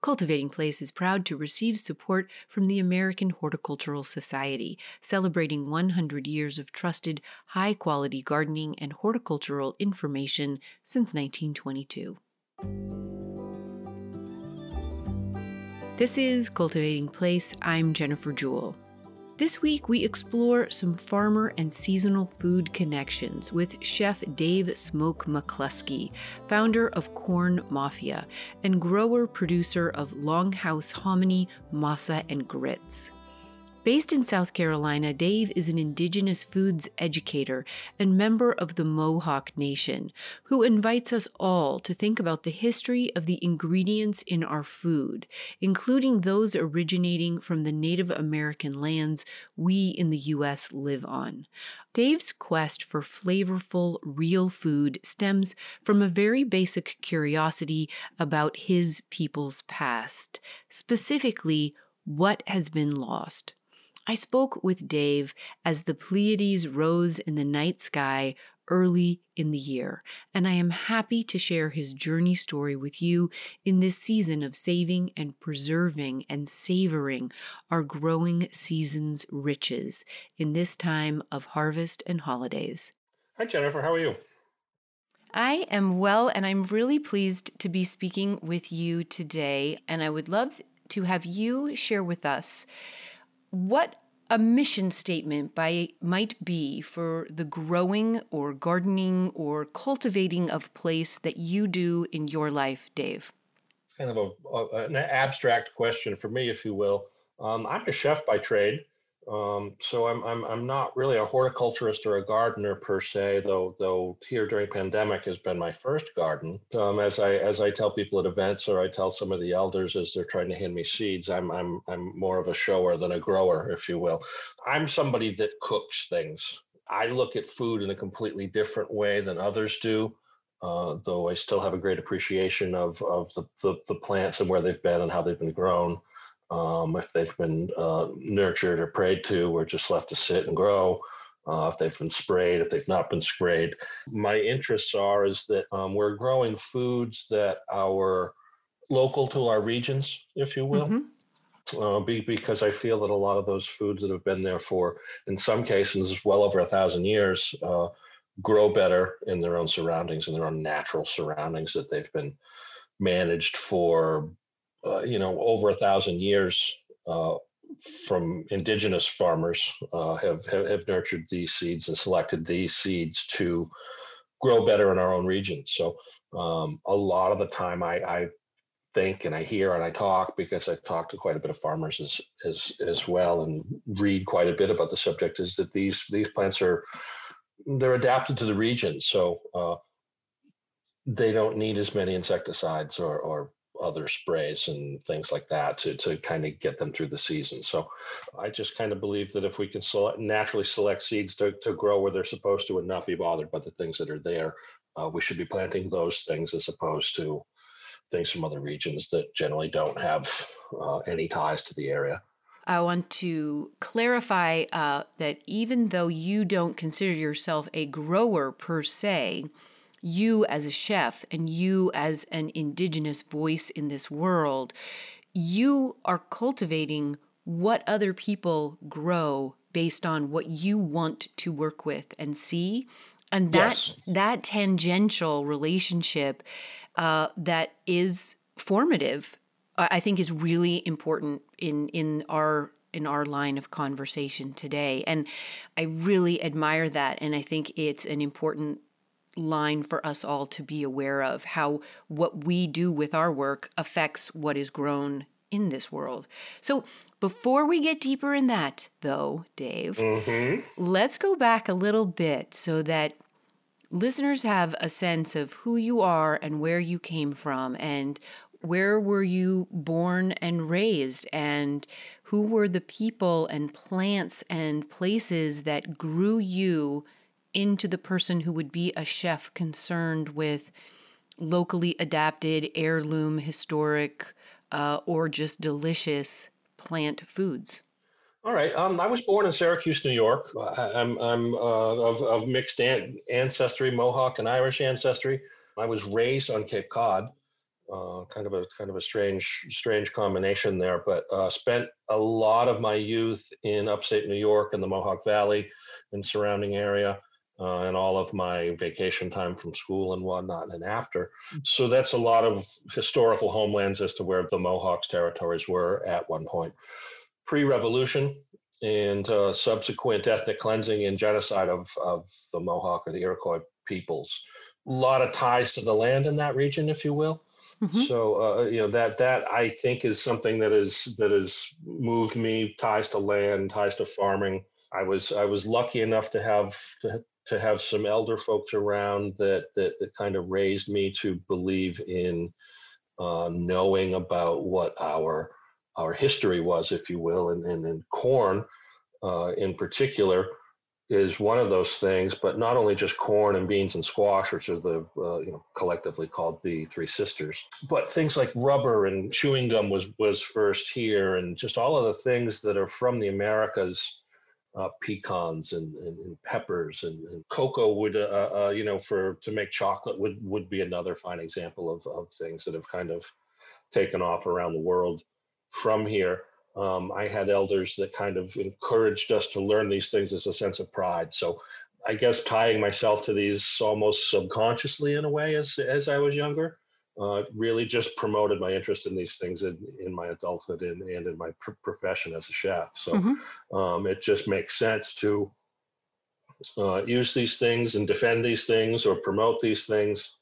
Cultivating Place is proud to receive support from the American Horticultural Society, celebrating 100 years of trusted, high quality gardening and horticultural information since 1922. This is Cultivating Place. I'm Jennifer Jewell. This week, we explore some farmer and seasonal food connections with Chef Dave Smoke McCluskey, founder of Corn Mafia and grower producer of Longhouse Hominy, Masa, and Grits. Based in South Carolina, Dave is an Indigenous foods educator and member of the Mohawk Nation, who invites us all to think about the history of the ingredients in our food, including those originating from the Native American lands we in the U.S. live on. Dave's quest for flavorful, real food stems from a very basic curiosity about his people's past, specifically, what has been lost. I spoke with Dave as the Pleiades rose in the night sky early in the year, and I am happy to share his journey story with you in this season of saving and preserving and savoring our growing season's riches in this time of harvest and holidays. Hi, Jennifer. How are you? I am well, and I'm really pleased to be speaking with you today. And I would love to have you share with us what a mission statement by might be for the growing or gardening or cultivating of place that you do in your life, Dave? It's kind of a, a an abstract question for me, if you will. Um, I'm a chef by trade. Um, so I'm, I'm I'm not really a horticulturist or a gardener per se, though though here during pandemic has been my first garden. Um, as I as I tell people at events or I tell some of the elders as they're trying to hand me seeds, I'm I'm I'm more of a shower than a grower, if you will. I'm somebody that cooks things. I look at food in a completely different way than others do. Uh, though I still have a great appreciation of of the, the the plants and where they've been and how they've been grown um, if they've been uh, nurtured or prayed to or just left to sit and grow. Uh, if they've been sprayed, if they've not been sprayed. My interests are is that um, we're growing foods that are local to our regions, if you will. Mm-hmm. Uh, be, because I feel that a lot of those foods that have been there for, in some cases, well over a thousand years, uh, grow better in their own surroundings, in their own natural surroundings that they've been managed for uh, you know, over a thousand years uh, from indigenous farmers uh, have, have, have nurtured these seeds and selected these seeds to grow better in our own region. So um, a lot of the time, I, I think and I hear and I talk because I talk to quite a bit of farmers as as as well and read quite a bit about the subject. Is that these these plants are they're adapted to the region, so uh, they don't need as many insecticides or, or other sprays and things like that to to kind of get them through the season. So I just kind of believe that if we can select, naturally select seeds to, to grow where they're supposed to and not be bothered by the things that are there, uh, we should be planting those things as opposed to things from other regions that generally don't have uh, any ties to the area. I want to clarify uh, that even though you don't consider yourself a grower per se, you as a chef and you as an indigenous voice in this world, you are cultivating what other people grow based on what you want to work with and see. And that yes. that tangential relationship uh, that is formative i think is really important in in our in our line of conversation today. And i really admire that. And i think it's an important line for us all to be aware of how what we do with our work affects what is grown in this world. So, before we get deeper in that, though, Dave, mm-hmm. let's go back a little bit so that listeners have a sense of who you are and where you came from and where were you born and raised and who were the people and plants and places that grew you into the person who would be a chef concerned with locally adapted, heirloom, historic, uh, or just delicious plant foods? All right. Um, I was born in Syracuse, New York. I, am I'm, I'm uh, of, of mixed an- ancestry, Mohawk and Irish ancestry. I was raised on Cape Cod. uh, kind of a kind of a strange strange combination there. But uh, spent a lot of my youth in upstate New York and the Mohawk Valley and surrounding area. Uh, and all of my vacation time from school and whatnot and after. Mm. So that's a lot of historical homelands as to where the Mohawks territories were at one point. Pre revolution and uh, subsequent ethnic cleansing and genocide of, of the Mohawk or the Iroquois peoples. A lot of ties to the land in that region, if you will. Mm-hmm. So uh, you know that that I think is something that is that has moved me ties to land, ties to farming. I was I was lucky enough to have to to have some elder folks around that that that kind of raised me to believe in uh, knowing about what our our history was, if you will, and and, and corn uh, in particular is one of those things, but not only just corn and beans and squash, which are the uh, you know collectively called the Three Sisters, but things like rubber and chewing gum was was first here, and just all of the things that are from the Americas, uh, pecans and, and, and, peppers and, and cocoa would uh, uh, you know for to make chocolate would would be another fine example of of things that have kind of taken off around the world from here um, I had elders that kind of encouraged us to learn these things as a sense of pride. So I guess tying myself to these almost subconsciously in a way as, as I was younger uh, really just promoted my interest in these things in, in my adulthood and, and in my pr- profession as a chef. So mm-hmm. um, it just makes sense to uh, use these things and defend these things or promote these things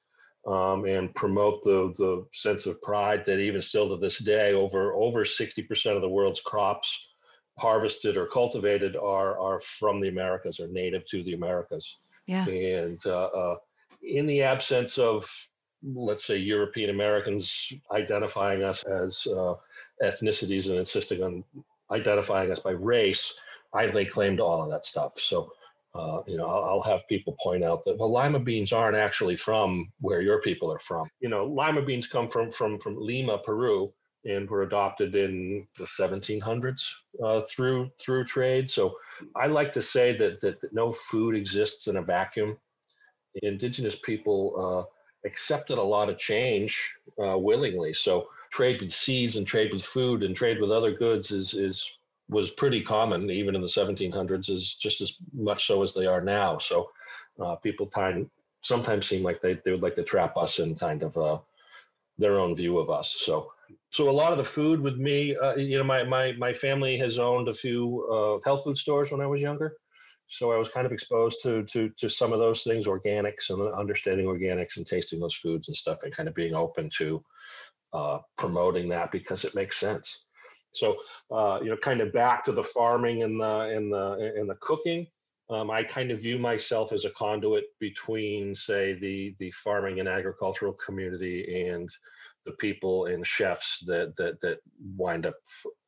um, and promote the the sense of pride that even still to this day, over over sixty percent of the world's crops harvested or cultivated are are from the Americas or native to the Americas. Yeah. And uh, uh, in the absence of let's say European Americans identifying us as uh, ethnicities and insisting on identifying us by race, I lay claim to all of that stuff. So uh, you know, I'll, I'll, have people point out that well, lima beans aren't actually from where your people are from. You know, lima beans come from from from Lima, Peru, and were adopted in the 1700s uh, through through trade. So I like to say that, that that no food exists in a vacuum. Indigenous people uh, accepted a lot of change uh, willingly. So trade with seeds and trade with food and trade with other goods is is was pretty common even in the 1700s is just as much so as they are now. So uh, people time sometimes seem like they, they would like to trap us in kind of uh, their own view of us. So so a lot of the food with me uh, you know my, my my family has owned a few uh, health food stores when i was younger so i was kind of exposed to to to some of those things organics and understanding organics and tasting those foods and stuff and kind of being open to uh, promoting that because it makes sense so, uh, you know, kind of back to the farming and the and the and the cooking. Um, I kind of view myself as a conduit between, say, the the farming and agricultural community and the people and chefs that that that wind up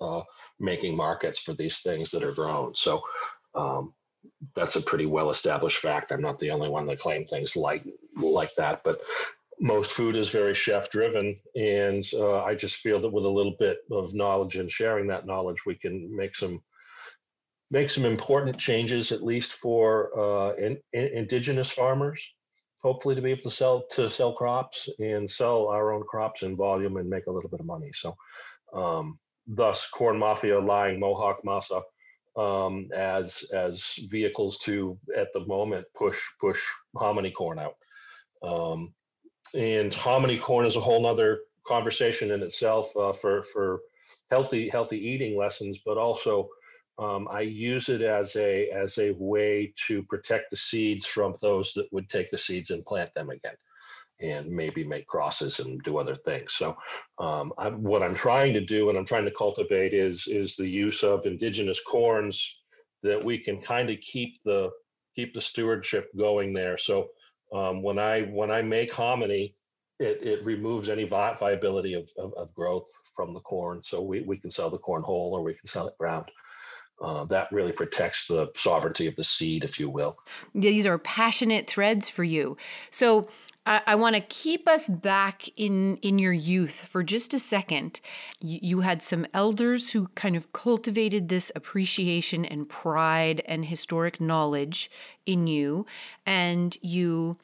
uh, making markets for these things that are grown. So um, that's a pretty well established fact. I'm not the only one that claim things like like that, but most food is very chef driven and uh, i just feel that with a little bit of knowledge and sharing that knowledge we can make some make some important changes at least for uh, in, in indigenous farmers hopefully to be able to sell to sell crops and sell our own crops in volume and make a little bit of money so um, thus corn mafia lyeing mohawk masa um, as as vehicles to at the moment push push hominy corn out. Um, and hominy corn is a whole nother conversation in itself uh, for for healthy healthy eating lessons, but also um, I use it as a as a way to protect the seeds from those that would take the seeds and plant them again, and maybe make crosses and do other things. So, um, I'm, what I'm trying to do and I'm trying to cultivate is is the use of indigenous corns that we can kind of keep the keep the stewardship going there. So um, when I when I make hominy, it, it removes any vi- viability of, of, of, growth from the corn. So we, we can sell the corn whole or we can sell it ground. Uh, that really protects the sovereignty of the seed, if you will. These are passionate threads for you. So I, I want to keep us back in in your youth for just a second. You, you had some elders who kind of cultivated this appreciation and pride and historic knowledge in you, and you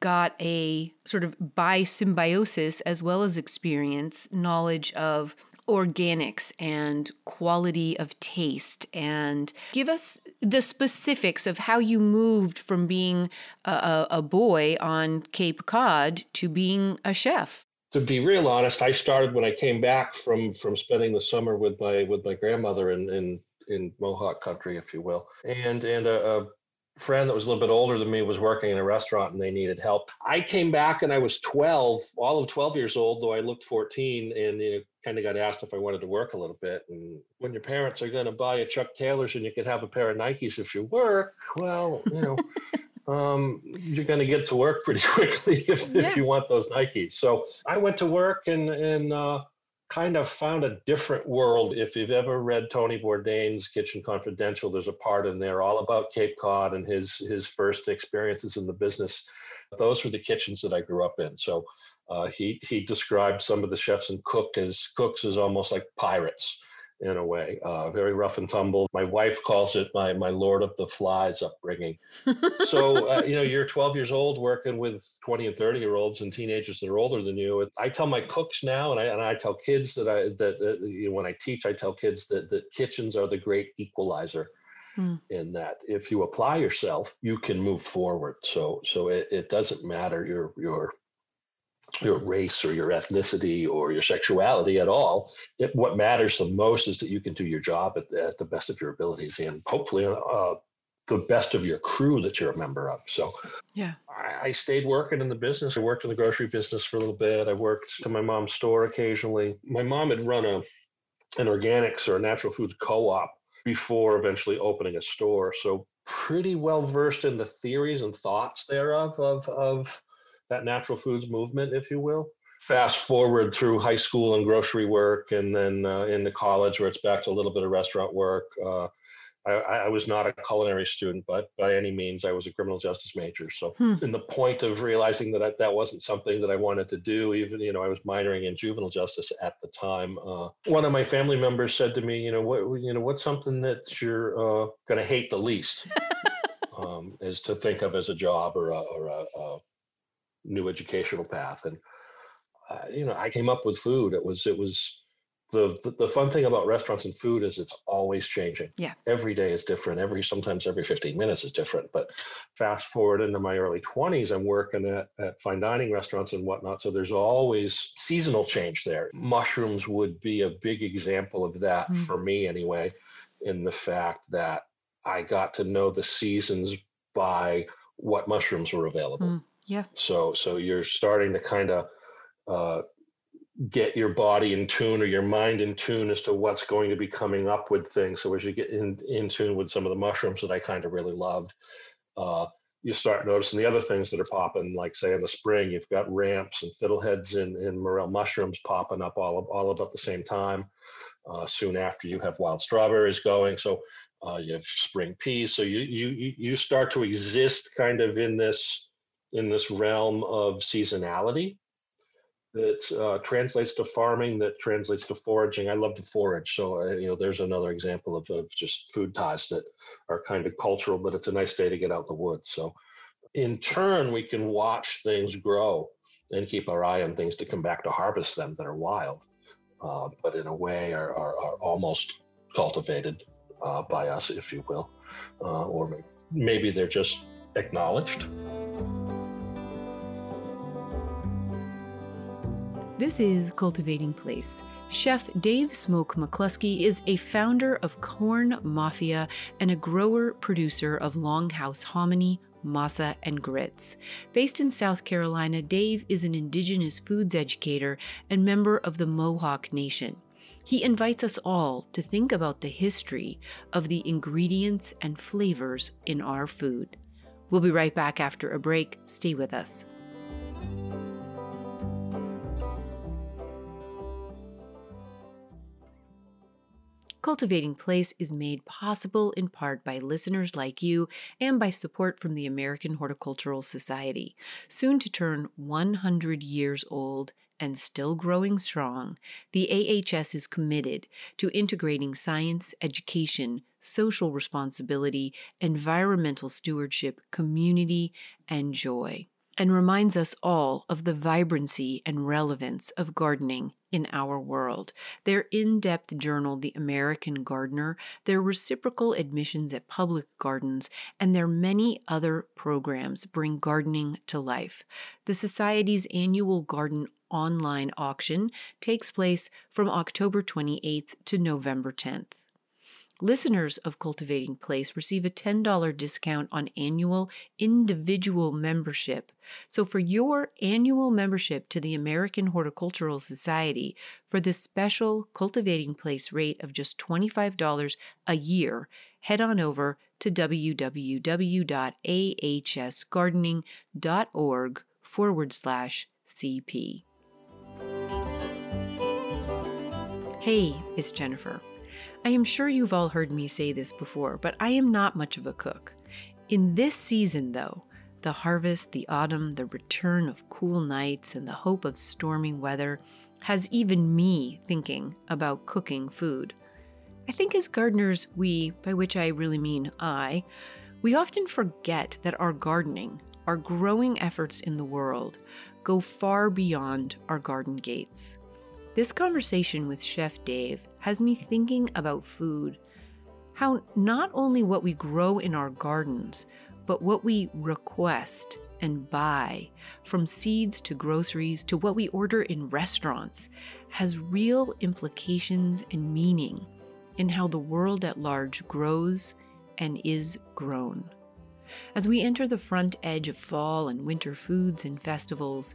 got a sort of by symbiosis as well as experience knowledge of organics and quality of taste and give us the specifics of how you moved from being a, a, boy on Cape Cod to being a chef. To be real honest, I started when I came back from from spending the summer with my with my grandmother in in, in Mohawk country, if you will, and and a, a friend that was a little bit older than me was working in a restaurant and they needed help. I came back and I was 12, all of 12 years old, though I looked 14, and you know, kind of got asked if I wanted to work a little bit. And when your parents are going to buy a Chuck Taylors and you could have a pair of Nikes if you work, well, you know. um, you're going to get to work pretty quickly if, yeah. if you want those Nikes. So I went to work and and uh, kind of found a different world. If you've ever read Tony Bourdain's Kitchen Confidential, there's a part in there all about Cape Cod and his his first experiences in the business. Those were the kitchens that I grew up in. So uh, he he described some of the chefs and cook as cooks as almost like pirates in a way, uh, very rough and tumble. My wife calls it my my Lord of the Flies upbringing. so uh, you know, you're 12 years old working with 20 and 30 year olds and teenagers that are older than you. I tell my cooks now, and I and I tell kids that I that uh, you know, when I teach, I tell kids that that kitchens are the great equalizer. Hmm. In that, if you apply yourself, you can move forward. So, so it, it doesn't matter your your your race or your ethnicity or your sexuality at all. It, what matters the most is that you can do your job at, at the best of your abilities and hopefully uh, the best of your crew that you're a member of. So, yeah, I, I, stayed working in the business. I worked in the grocery business for a little bit. I worked to my mom's store occasionally. My mom had run a an organics or a natural foods co-op before eventually opening a store. So, pretty well versed in the theories and thoughts thereof of of that natural foods movement, if you will. Fast forward through high school and grocery work, and then uh, into college, where it's back to a little bit of restaurant work. Uh, I, I, was not a culinary student, but by any means, I was a criminal justice major. So, hmm. in the point of realizing that I, that wasn't something that I wanted to do, even you know, I was minoring in juvenile justice at the time. Uh, one of my family members said to me, you know, what you know, what's something that you're uh, going to hate the least? um, is to think of as a job or a, or a, a new educational path. And uh, you know, I came up with food. It was it was the, the, the fun thing about restaurants and food is it's always changing. Yeah. Every day is different. Every sometimes every 15 minutes is different. But fast forward into my early 20s, I'm working at, at fine dining restaurants and whatnot. So there's always seasonal change there. Mushrooms would be a big example of that mm. for me anyway, in the fact that I got to know the seasons by what mushrooms were available. Mm. Yeah. So so you're starting to kind of uh, get your body in tune or your mind in tune as to what's going to be coming up with things. So as you get in in tune with some of the mushrooms that I kind of really loved, uh, you start noticing the other things that are popping. Like say in the spring, you've got ramps and fiddleheads and, morel mushrooms popping up all all about the same time. Uh, soon after, you have wild strawberries going. So uh, you have spring peas. So you you you start to exist kind of in this in this realm of seasonality that uh, translates to farming, that translates to foraging. I love to forage, so uh, you know there's another example of, of just food ties that are kind of cultural, but it's a nice day to get out in the woods. So, in turn, we can watch things grow and keep our eye on things to come back to harvest them that are wild, uh, but in a way are, are, are almost cultivated uh, by us, if you will, uh, or maybe they're just acknowledged. This is Cultivating Place. Chef Dave Smoke McCluskey is a founder of Corn Mafia and a grower producer of Longhouse Hominy, masa, and grits. Based in South Carolina, Dave is an indigenous foods educator and member of the Mohawk Nation. He invites us all to think about the history of the ingredients and flavors in our food. We'll be right back after a break. Stay with us. Cultivating Place is made possible in part by listeners like you and by support from the American Horticultural Society. Soon to turn 100 years old and still growing strong, the AHS is committed to integrating science, education, social responsibility, environmental stewardship, community, and joy. And reminds us all of the vibrancy and relevance of gardening in our world. Their in depth journal, The American Gardener, their reciprocal admissions at public gardens, and their many other programs bring gardening to life. The Society's annual garden online auction takes place from October 28th to November 10th. Listeners of Cultivating Place receive a $10 discount on annual individual membership. So, for your annual membership to the American Horticultural Society, for this special Cultivating Place rate of just $25 a year, head on over to www.ahsgardening.org forward slash CP. Hey, it's Jennifer. I am sure you've all heard me say this before, but I am not much of a cook. In this season, though, the harvest, the autumn, the return of cool nights, and the hope of stormy weather has even me thinking about cooking food. I think as gardeners, we, by which I really mean I, we often forget that our gardening, our growing efforts in the world, go far beyond our garden gates. This conversation with Chef Dave has me thinking about food. How not only what we grow in our gardens, but what we request and buy, from seeds to groceries to what we order in restaurants, has real implications and meaning in how the world at large grows and is grown. As we enter the front edge of fall and winter foods and festivals,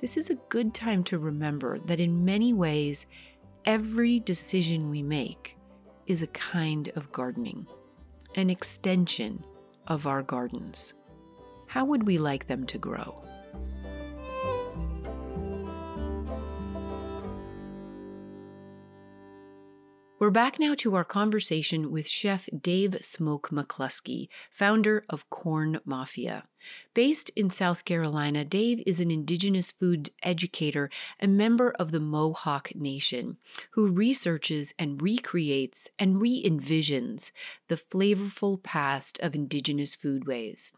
this is a good time to remember that in many ways, every decision we make is a kind of gardening, an extension of our gardens. How would we like them to grow? We're back now to our conversation with Chef Dave Smoke McCluskey, founder of Corn Mafia. Based in South Carolina, Dave is an Indigenous food educator and member of the Mohawk Nation who researches and recreates and re envisions the flavorful past of Indigenous foodways.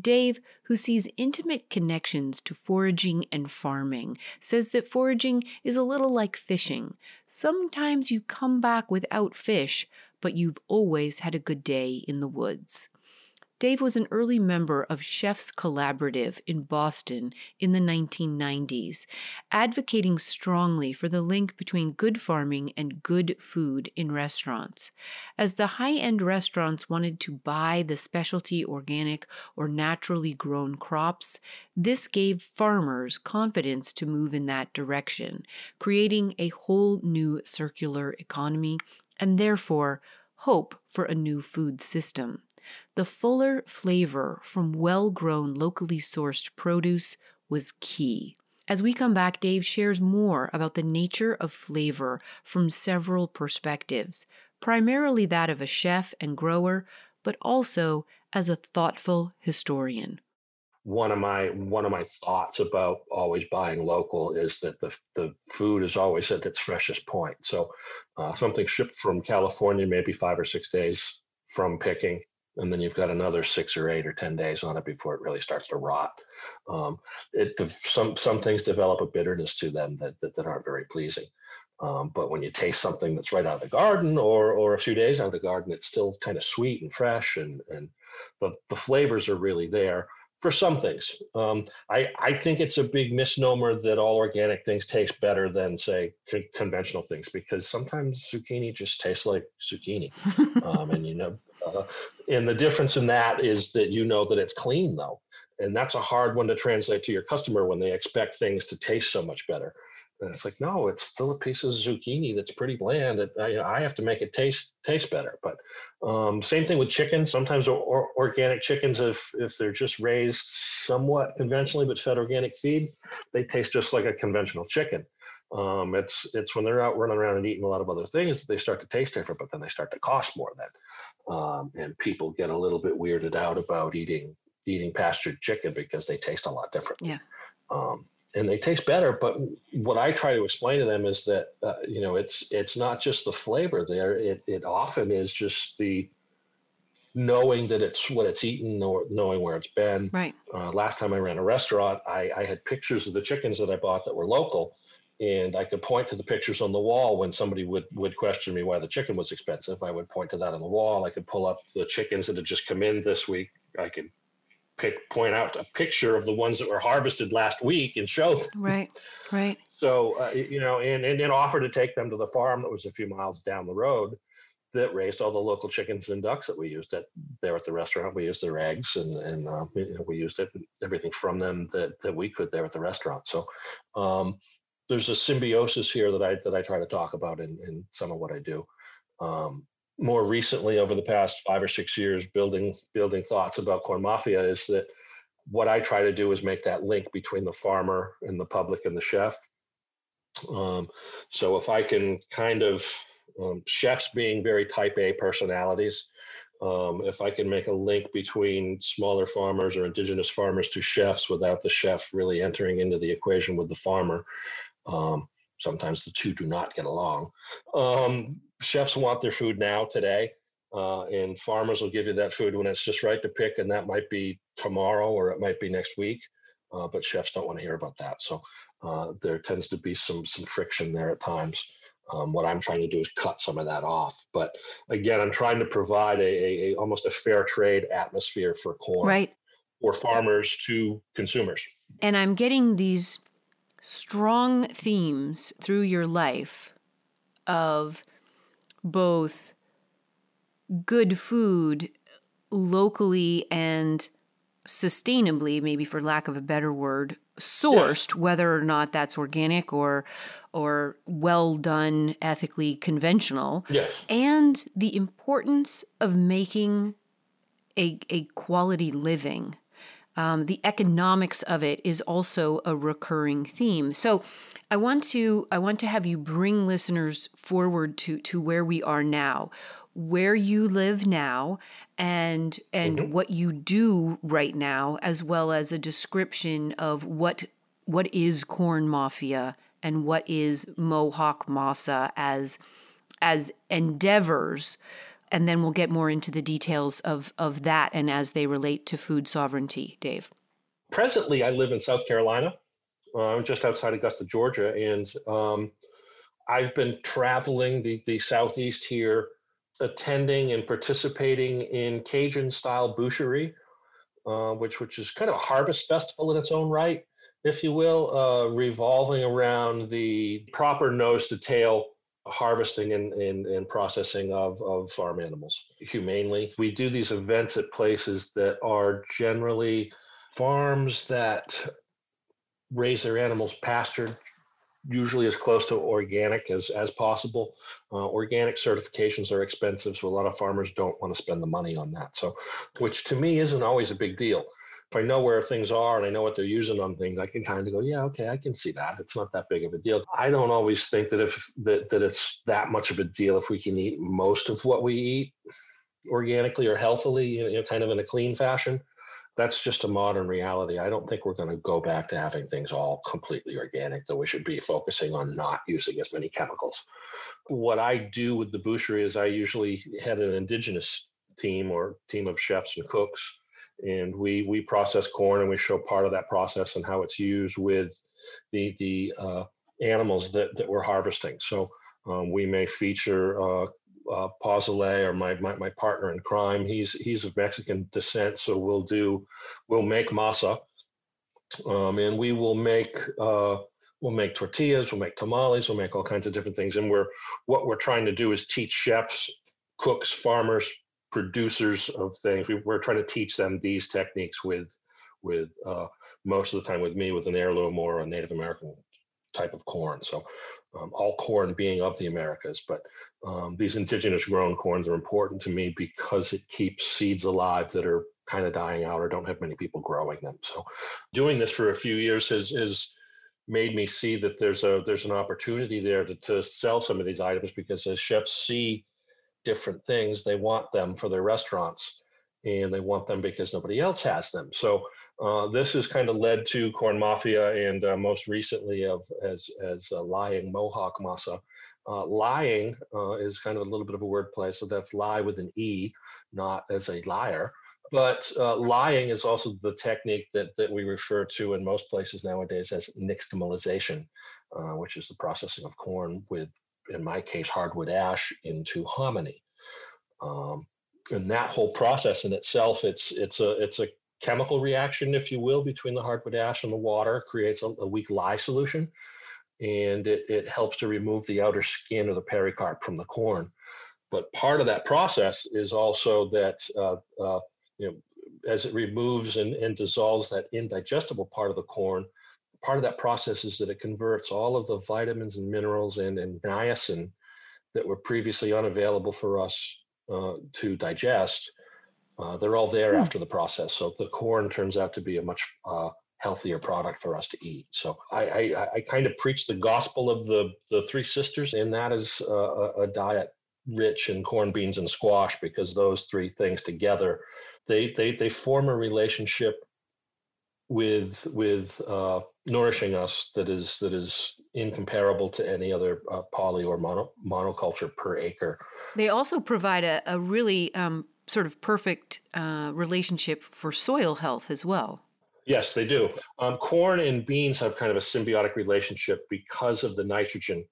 Dave, who sees intimate connections to foraging and farming, says that foraging is a little like fishing. Sometimes you come back without fish, but you've always had a good day in the woods. Dave was an early member of Chefs Collaborative in Boston in the 1990s, advocating strongly for the link between good farming and good food in restaurants. As the high end restaurants wanted to buy the specialty organic or naturally grown crops, this gave farmers confidence to move in that direction, creating a whole new circular economy and therefore hope for a new food system. The fuller flavor from well grown, locally sourced produce was key. As we come back, Dave shares more about the nature of flavor from several perspectives, primarily that of a chef and grower, but also as a thoughtful historian. One of my one of my thoughts about always buying local is that the the food is always at its freshest point. So, uh, something shipped from California maybe five or six days from picking and then you've got another six or eight or ten days on it before it really starts to rot. Um, it some some things develop a bitterness to them that that, that aren't very pleasing. Um, but when you taste something that's right out of the garden or or a few days out of the garden, it's still kind of sweet and fresh, and and the the flavors are really there for some things. Um, I, I think it's a big misnomer that all organic things taste better than, say, co- conventional things because sometimes zucchini just tastes like zucchini. um, and, you know, uh, and the difference in that is that you know that it's clean, though. And that's a hard one to translate to your customer when they expect things to taste so much better. And it's like, no, it's still a piece of zucchini that's pretty bland. That I, I have to make it taste taste better. But um, same thing with chicken. Sometimes or, organic chickens, if if they're just raised somewhat conventionally but fed organic feed, they taste just like a conventional chicken. Um, it's it's when they're out running around and eating a lot of other things that they start to taste different, but then they start to cost more. Then, um, and people get a little bit weirded out about eating eating pastured chicken because they taste a lot different. Yeah. Um, and they taste better. But what I try to explain to them is that uh, you know it's it's not just the flavor there. It it often is just the knowing that it's what it's eaten or knowing where it's been. Right. Uh, last time I ran a restaurant, I, I had pictures of the chickens that I bought that were local, and I could point to the pictures on the wall when somebody would would question me why the chicken was expensive. I would point to that on the wall. I could pull up the chickens that had just come in this week. I could pick point out a picture of the ones that were harvested last week and show them. Right. Right. So uh, you know, and and then offer to take them to the farm that was a few miles down the road that raised all the local chickens and ducks that we used at there at the restaurant. We used their eggs and and uh, you know, we used it, everything from them that that we could there at the restaurant. So um, there's a symbiosis here that I that I try to talk about in in some of what I do. Um, more recently, over the past five or six years, building building thoughts about corn mafia is that what I try to do is make that link between the farmer and the public and the chef. Um, so if I can kind of um, chefs being very type A personalities. Um, if I can make a link between smaller farmers or indigenous farmers to chefs without the chef really entering into the equation with the farmer, um, sometimes the two do not get along. Um, chefs want their food now, today, uh, and farmers will give you that food when it's just right to pick, and that might be tomorrow or it might be next week. Uh, but chefs don't want to hear about that, so uh, there tends to be some some friction there at times. Um, what I'm trying to do is cut some of that off. But again, I'm trying to provide a, a, a almost a fair trade atmosphere for corn, right, for farmers to consumers. And I'm getting these strong themes through your life of both good food locally and sustainably, maybe for lack of a better word, sourced, yes. whether or not that's organic or or well done, ethically conventional. Yes. And the importance of making a, a quality living. Um, the economics of it is also a recurring theme. So I want to I want to have you bring listeners forward to to where we are now where you live now and and mm-hmm. what you do right now as well as a description of what what is corn mafia and what is mohawk masa as as endeavors and then we'll get more into the details of of that and as they relate to food sovereignty dave. Presently i live in south carolina I'm uh, just outside augusta georgia and um, i've been traveling the, the southeast here attending and participating in Cajun style boucherie, uh, which which is kind of a harvest festival in its own right, if you will, uh, revolving around the proper nose to tail harvesting and, and, and processing of, of farm animals humanely. We do these events at places that are generally farms that raise their animals pastured usually as close to organic as, as possible. Uh, organic certifications are expensive, so a lot of farmers don't want to spend the money on that. So, which to me isn't always a big deal. If I know where things are and I know what they're using on things, I can kind of go, yeah, okay, I can see that. It's not that big of a deal. I don't always think that if that, that it's that much of a deal if we can eat most of what we eat organically or healthily, you know, kind of in a clean fashion that's just a modern reality. I don't think we're going to go back to having things all completely organic, though we should be focusing on not using as many chemicals. What I do with the boucherie is I usually had an indigenous team or team of chefs and cooks, and we we process corn and we show part of that process and how it's used with the the uh, animals that that we're harvesting. So um, we may feature uh, uh, or my, my, my partner in crime. He's he's of Mexican descent, so we'll do we'll make masa, um, and we will make uh, we'll make tortillas, we'll make tamales, we'll make all kinds of different things. And we're what we're trying to do is teach chefs, cooks, farmers, producers of things. We, are trying to teach them these techniques with with uh, most of the time with me with an heirloom or a Native American type of corn. So um, all corn being of the Americas, but um, these indigenous grown corns are important to me because it keeps seeds alive that are kind of dying out or don't have many people growing them. So doing this for a few years has, has made me see that there's a there's an opportunity there to, to sell some of these items because as chefs see different things, they want them for their restaurants and they want them because nobody else has them. So uh, this has kind of led to Corn Mafia and uh, most recently of as as uh, Lyeing Mohawk Masa, Uh, lying uh, is kind of a little bit of a wordplay, so that's lie with an e, not as a liar. But uh, lying is also the technique that that we refer to in most places nowadays as nixtamalization, which is the processing of corn with, in my case, hardwood ash into hominy. Um, and that whole process in itself, it's it's a it's a chemical reaction, if you will, between the hardwood ash and the water, creates a, a weak lye solution and it, it helps to remove the outer skin of the pericarp from the corn. But part of that process is also that uh, uh, you know as it removes and, and dissolves that indigestible part of the corn, part of that process is that it converts all of the vitamins and minerals and, and niacin that were previously unavailable for us uh, to digest. Uh, they're all there hmm. after the process. So the corn turns out to be a much uh, healthier product for us to eat. So I, I, I kind of preach the gospel of the the three sisters, and that is a, a diet rich in corn, beans, and squash because those three things together, they they they form a relationship with with uh, nourishing us that is that is incomparable to any other uh, poly or mono, monoculture per acre. They also provide a, a really um, sort of perfect uh, relationship for soil health as well. Yes, they do. Um, corn and beans have kind of a symbiotic relationship because of the nitrogen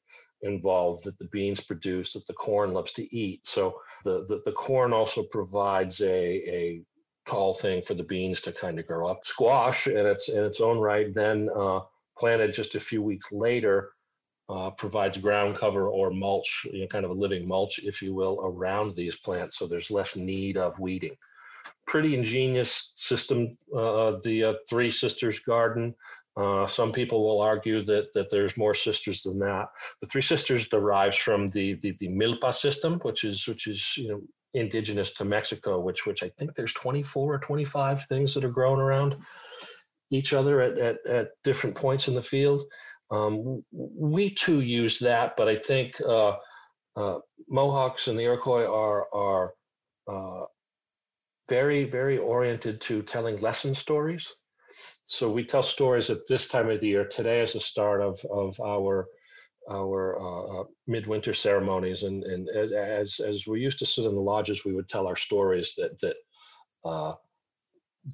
involved that the beans produce that the corn loves to eat. So the, the, the corn also provides a, a tall thing for the beans to kind of grow up. Squash in its in its own right, then uh, planted just a few weeks later, uh, provides ground cover or mulch, you know, kind of a living mulch, if you will, around these plants. So there's less need of weeding pretty ingenious system, uh, the uh, Three Sisters Garden. Uh, some people will argue that that there's more sisters than that. The Three Sisters derives from the, the the Milpa system, which is which is you know indigenous to Mexico, which which I think there's 24 or 25 things that are grown around each other at at, at different points in the field. Um, we too use that, but I think uh, uh, Mohawks and the Iroquois are are uh, very, very oriented to telling lesson stories. So we tell stories at this time of the year. Today is the start of of our our uh, uh, midwinter ceremonies, and and as as we used to sit in the lodges, we would tell our stories that that uh,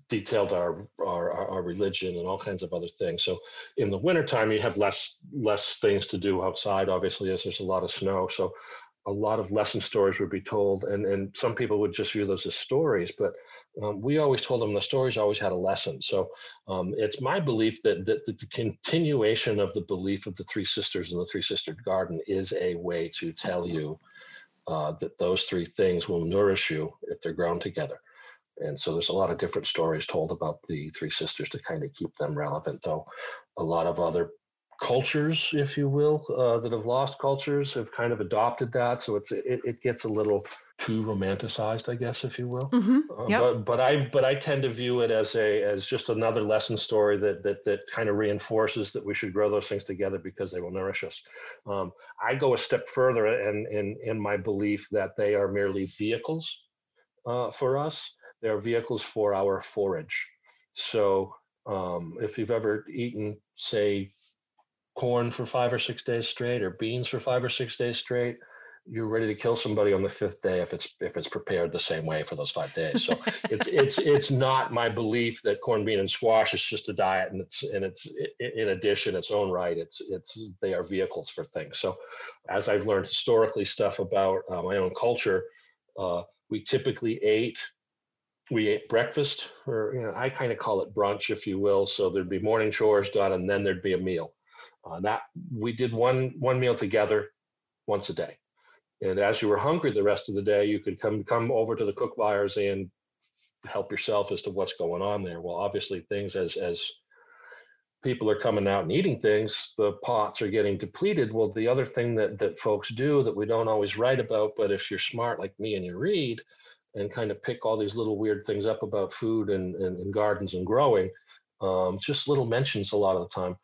detailed our, our our religion and all kinds of other things. So in the wintertime, you have less less things to do outside, obviously, as there's a lot of snow. So a lot of lesson stories would be told, and, and some people would just view those as stories, but um, we always told them the stories always had a lesson. So um, it's my belief that, that, that, the continuation of the belief of the three sisters in the three sistered garden is a way to tell you uh, that those three things will nourish you if they're grown together. And so there's a lot of different stories told about the three sisters to kind of keep them relevant, though a lot of other cultures, if you will, uh, that have lost cultures have kind of adopted that. So it's it, it gets a little too romanticized, I guess, if you will. Mm-hmm. Uh, yep. But but I but I tend to view it as a as just another lesson story that that that kind of reinforces that we should grow those things together because they will nourish us. Um, I go a step further in in in my belief that they are merely vehicles uh, for us. They are vehicles for our forage. So um, if you've ever eaten, say, corn for five or six days straight or beans for five or six days straight you're ready to kill somebody on the fifth day if it's if it's prepared the same way for those five days. So it's it's it's not my belief that corn bean and squash is just a diet and it's and it's in addition its own right. It's it's they are vehicles for things. So as i've learned historically stuff about uh, my own culture uh, we typically ate we ate breakfast or you know i kind of call it brunch if you will. So there'd be morning chores done and then there'd be a meal. Uh, that we did one one meal together once a day, and as you were hungry the rest of the day, you could come come over to the cook fires and help yourself as to what's going on there. Well, obviously things as as people are coming out and eating things, the pots are getting depleted. Well, the other thing that that folks do that we don't always write about, but if you're smart like me and you read and kind of pick all these little weird things up about food and, and, and gardens and growing, um, just little mentions a lot of the time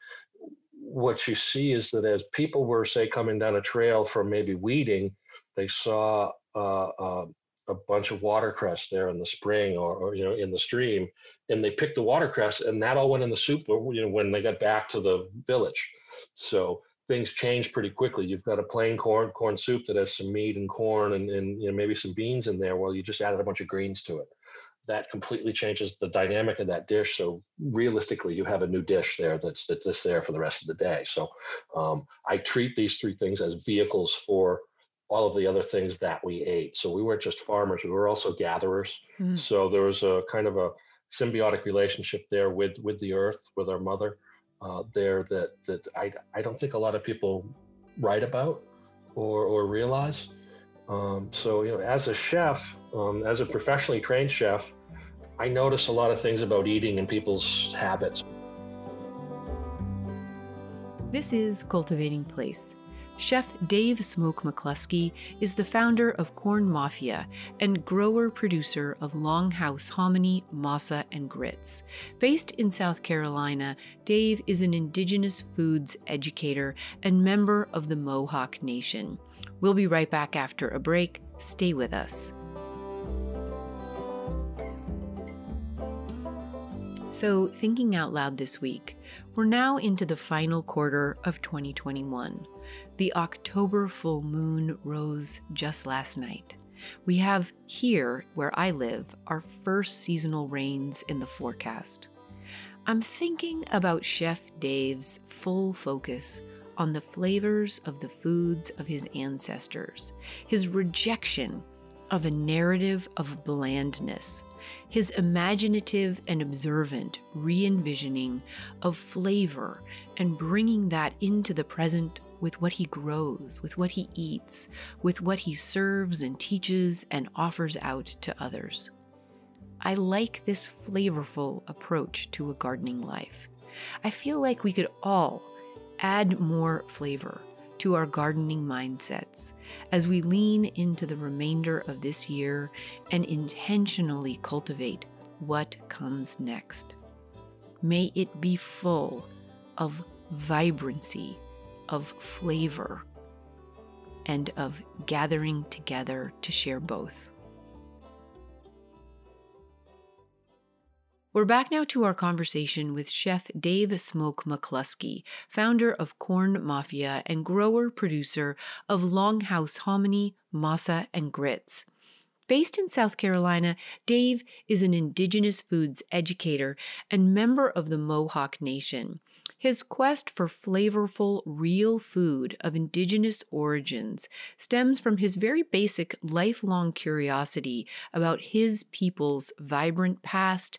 what you see is that as people were, say, coming down a trail from maybe weeding, they saw uh, uh, a bunch of watercress there in the spring or, or, you know in the stream, and they picked the watercress, and that all went in the soup. You know when they got back to the village, so things change pretty quickly. You've got a plain corn corn soup that has some meat and corn and, and you know maybe some beans in there. Well, you just added a bunch of greens to it. That completely changes the dynamic of that dish. So realistically, you have a new dish there that's that's there for the rest of the day. So um, I treat these three things as vehicles for all of the other things that we ate. So we weren't just farmers; we were also gatherers. Mm. So there was a kind of a symbiotic relationship there with with the earth, with our mother uh, there that that I I don't think a lot of people write about or or realize. Um, so you know, as a chef, um, as a professionally trained chef, I notice a lot of things about eating and people's habits. This is Cultivating Place Chef Dave Smoke McCluskey is the founder of Corn Mafia and grower producer of Longhouse Hominy, Masa, and Grits. Based in South Carolina, Dave is an Indigenous foods educator and member of the Mohawk Nation. We'll be right back after a break. Stay with us. So, thinking out loud this week, we're now into the final quarter of 2021. The October full moon rose just last night. We have here, where I live, our first seasonal rains in the forecast. I'm thinking about Chef Dave's full focus on the flavors of the foods of his ancestors, his rejection of a narrative of blandness, his imaginative and observant re envisioning of flavor and bringing that into the present with what he grows, with what he eats, with what he serves and teaches and offers out to others. I like this flavorful approach to a gardening life. I feel like we could all add more flavor to our gardening mindsets as we lean into the remainder of this year and intentionally cultivate what comes next. May it be full of vibrancy of flavor and of gathering together to share both. We're back now to our conversation with Chef Dave Smoke McCluskey, founder of Corn Mafia and grower producer of Longhouse Hominy, Masa, and Grits. Based in South Carolina, Dave is an Indigenous foods educator and member of the Mohawk Nation. His quest for flavorful, real food of indigenous origins stems from his very basic lifelong curiosity about his people's vibrant past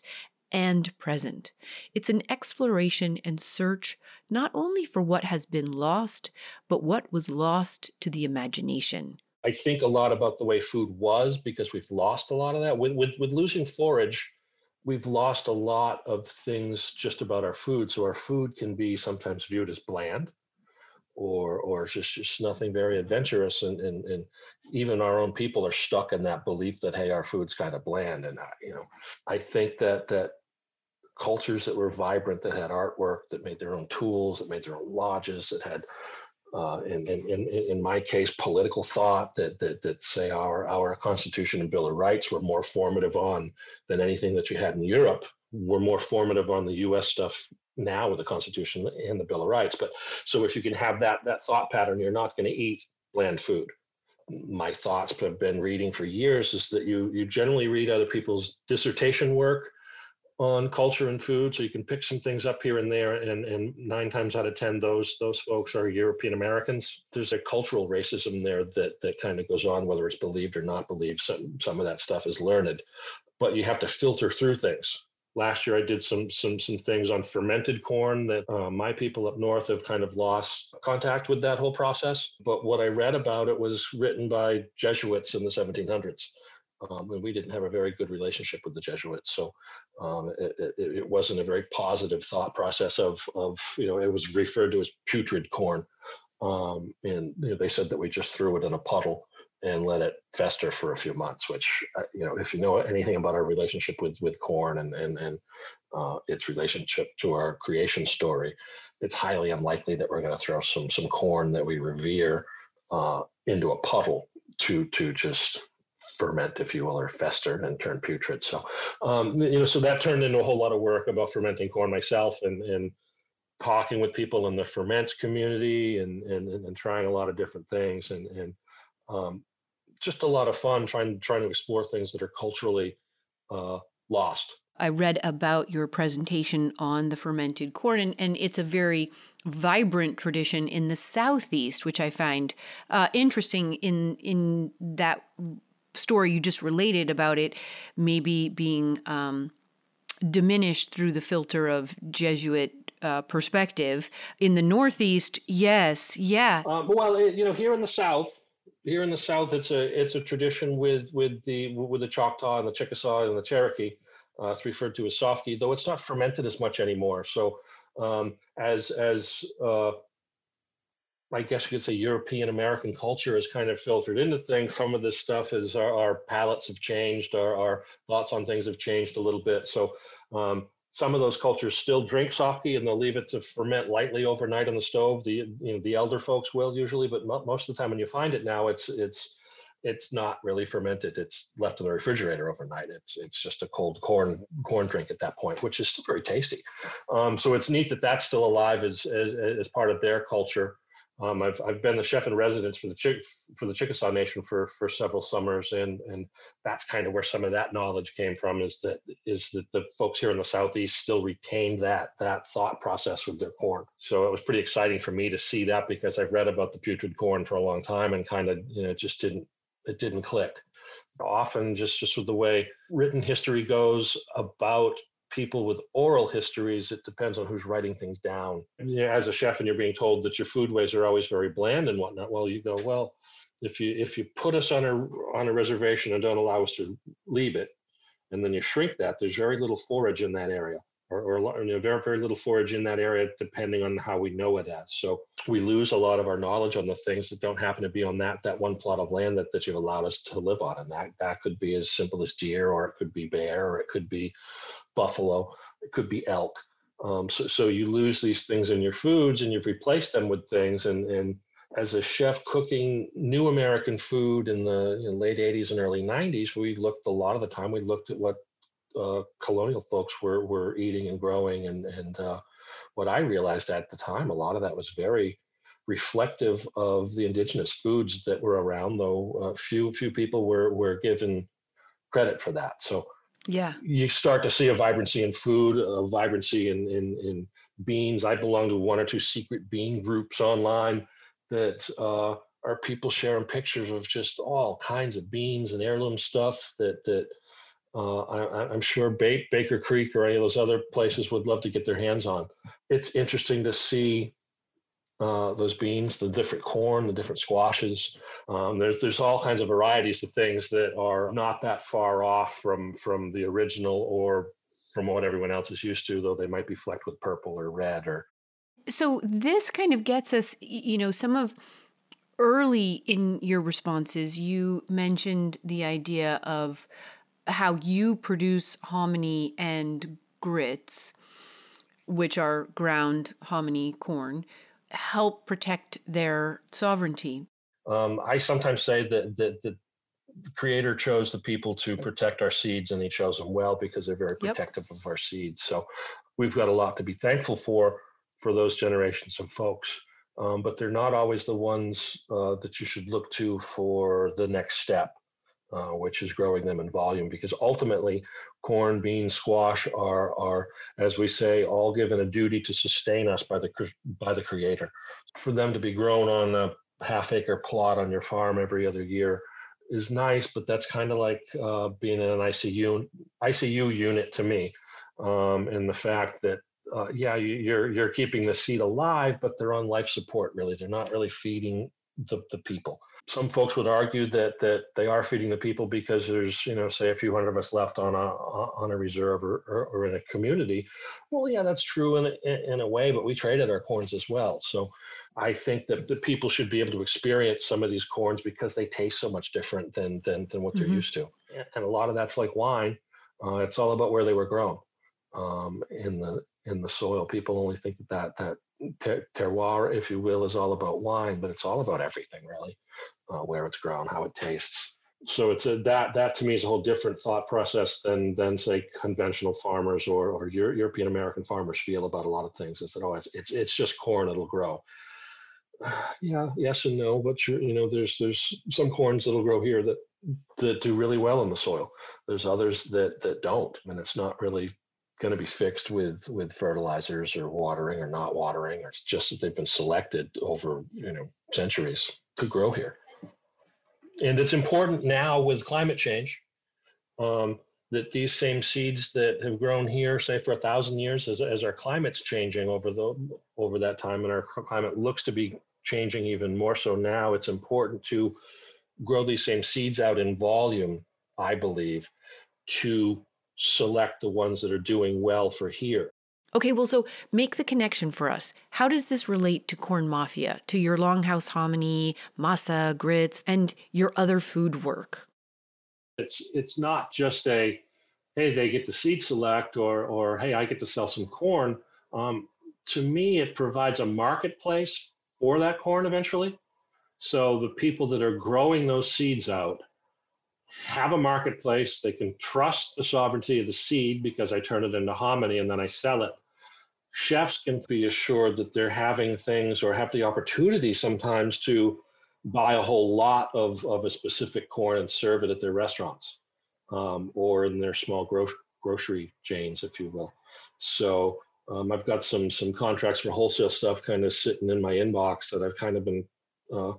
and present. It's an exploration and search not only for what has been lost, but what was lost to the imagination. I think a lot about the way food was because we've lost a lot of that. With, with, with losing forage, we've lost a lot of things just about our food. So our food can be sometimes viewed as bland or or just, just nothing very adventurous and, and and even our own people are stuck in that belief that hey our food's kind of bland and I, you know i think that that cultures that were vibrant that had artwork that made their own tools that made their own lodges that had uh, in, in, in, in my case, political thought that, that, that say our, our Constitution and Bill of Rights were more formative on than anything that you had in Europe, were more formative on the US stuff now with the Constitution and the Bill of Rights. But so if you can have that, that thought pattern, you're not going to eat bland food. My thoughts have been reading for years is that you, you generally read other people's dissertation work on culture and food. So you can pick some things up here and there, and, and nine times out of ten, those those folks are European Americans. There's a cultural racism there that that kind of goes on, whether it's believed or not believed. Some some of that stuff is learned, but you have to filter through things. Last year, I did some some some things on fermented corn that uh, my people up north have kind of lost contact with that whole process. But what I read about it was written by Jesuits in the 1700s um, and we didn't have a very good relationship with the Jesuits. So um, it, it, it, wasn't a very positive thought process of, of, you know, it was referred to as putrid corn. Um, and you know, they said that we just threw it in a puddle and let it fester for a few months, which, uh, you know, if you know anything about our relationship with, with corn and, and, and uh, its relationship to our creation story, it's highly unlikely that we're going to throw some, some corn that we revere uh, into a puddle to, to just ferment, if you will, or fester and turn putrid. So, um, you know, so that turned into a whole lot of work about fermenting corn myself and, and talking with people in the ferments community and and, and trying a lot of different things and and um, just a lot of fun trying trying to explore things that are culturally uh, lost. I read about your presentation on the fermented corn, and, and it's a very vibrant tradition in the southeast, which I find uh, interesting. In in that story you just related about it, maybe being um, diminished through the filter of Jesuit uh, perspective. In the Northeast, yes, yeah. Um, well, you know, here in the South, here in the South, it's a it's a tradition with with the with the Choctaw and the Chickasaw and the Cherokee. Uh, it's referred to as sofki, though it's not fermented as much anymore. So um, as as uh, I guess you could say European American culture has kind of filtered into things. Some of this stuff is our, our palates have changed, our, our, thoughts on things have changed a little bit. So um, some of those cultures still drink sofki and they'll leave it to ferment lightly overnight on the stove. The you know the elder folks will usually, but most of the time when you find it now, it's it's it's not really fermented. It's left in the refrigerator overnight. It's it's just a cold corn corn drink at that point, which is still very tasty. Um, so it's neat that that's still alive as, as, as part of their culture. Um, I've I've been the chef in residence for the Chick for the Chickasaw Nation for for several summers, and and that's kind of where some of that knowledge came from. Is that is that the folks here in the southeast still retained that that thought process with their corn. So it was pretty exciting for me to see that because I've read about the putrid corn for a long time and kind of you know just didn't it didn't click. Often just just with the way written history goes about people with oral histories, it depends on who's writing things down. Know, as a chef, and you're being told that your foodways are always very bland and whatnot, well, you go, well, if you if you put us on a on a reservation and don't allow us to leave it, and then you shrink that, there's very little forage in that area, or, or you know, very very little forage in that area, depending on how we know it as. So we lose a lot of our knowledge on the things that don't happen to be on that that one plot of land that that you've allowed us to live on, and that that could be as simple as deer, or it could be bear, or it could be buffalo, it could be elk. Um, so, so you lose these things in your foods and you've replaced them with things. And, and as a chef cooking new American food in the you know, late 80s and early 90s, we looked a lot of the time, we looked at what uh, colonial folks were, were eating and growing. And, and uh, what I realized at the time, a lot of that was very reflective of the indigenous foods that were around, though uh, few, few people were, were given credit for that. So yeah you start to see a vibrancy in food a vibrancy in, in, in beans i belong to one or two secret bean groups online that uh, are people sharing pictures of just all kinds of beans and heirloom stuff that that uh, I, am sure ba- Baker Creek or any of those other places would love to get their hands on. It's interesting to see uh, those beans, the different corn, the different squashes. Um, there's there's all kinds of varieties of things that are not that far off from from the original or from what everyone else is used to, though they might be flecked with purple or red or. So this kind of gets us, you know, some of early in your responses, you mentioned the idea of how you produce hominy and grits, which are ground hominy corn help protect their sovereignty? Um, I sometimes say that, that, that the creator chose the people to protect our seeds and he chose them well because they're very protective yep. of our seeds. So we've got a lot to be thankful for for those generations of folks. Um, but they're not always the ones uh, that you should look to for the next step, uh, which is growing them in volume. Because ultimately, corn, beans, squash are, are, as we say, all given a duty to sustain us by the by the Creator. For them to be grown on a half acre plot on your farm every other year is nice, but that's kind of like uh, being in an ICU ICU unit to me, um, and the fact that. Uh, yeah, you, you're you're keeping the seed alive, but they're on life support. Really, they're not really feeding the, the people some folks would argue that that they are feeding the people because there's you know say a few hundred of us left on a on a reserve or, or, or in a community. Well yeah that's true in a, in a way but we traded our corns as well. So i think that the people should be able to experience some of these corns because they taste so much different than than, than what they're mm-hmm. used to. And a lot of that's like wine. Uh, it's all about where they were grown um, in the in the soil. People only think that that, that ter- terroir, if you will, is all about wine, but it's all about everything, really. Uh, where it's grown, how it tastes, so it's a that that to me is a whole different thought process than than say conventional farmers or or European American farmers feel about a lot of things. Is that oh it's it's, just corn it'll grow. Yeah, yes and no, but you know there's there's some corns that'll grow here that that do really well in the soil. There's others that that don't, and it's not really going to be fixed with with fertilizers or watering or not watering. It's just that they've been selected over you know centuries to grow here and it's important now with climate change um, that these same seeds that have grown here, say for a thousand years, as, as our climate's changing over the over that time, and our climate looks to be changing even more so now, it's important to grow these same seeds out in volume. I believe to select the ones that are doing well for here. Okay, well, so make the connection for us. How does this relate to Corn Mafia, to your Longhouse hominy, masa, grits, and your other food work? It's it's not just a, hey, they get to seed select, or or hey, I get to sell some corn. Um, to me, it provides a marketplace for that corn eventually. So the people that are growing those seeds out have a marketplace. They can trust the sovereignty of the seed because I turn it into hominy and then I sell it chefs can be assured that they're having things or have the opportunity sometimes to buy a whole lot of, of a specific corn and serve it at their restaurants um, or in their small gro- grocery chains, if you will. So um, I've got some some contracts for wholesale stuff kind of sitting in my inbox that I've kind of been uh,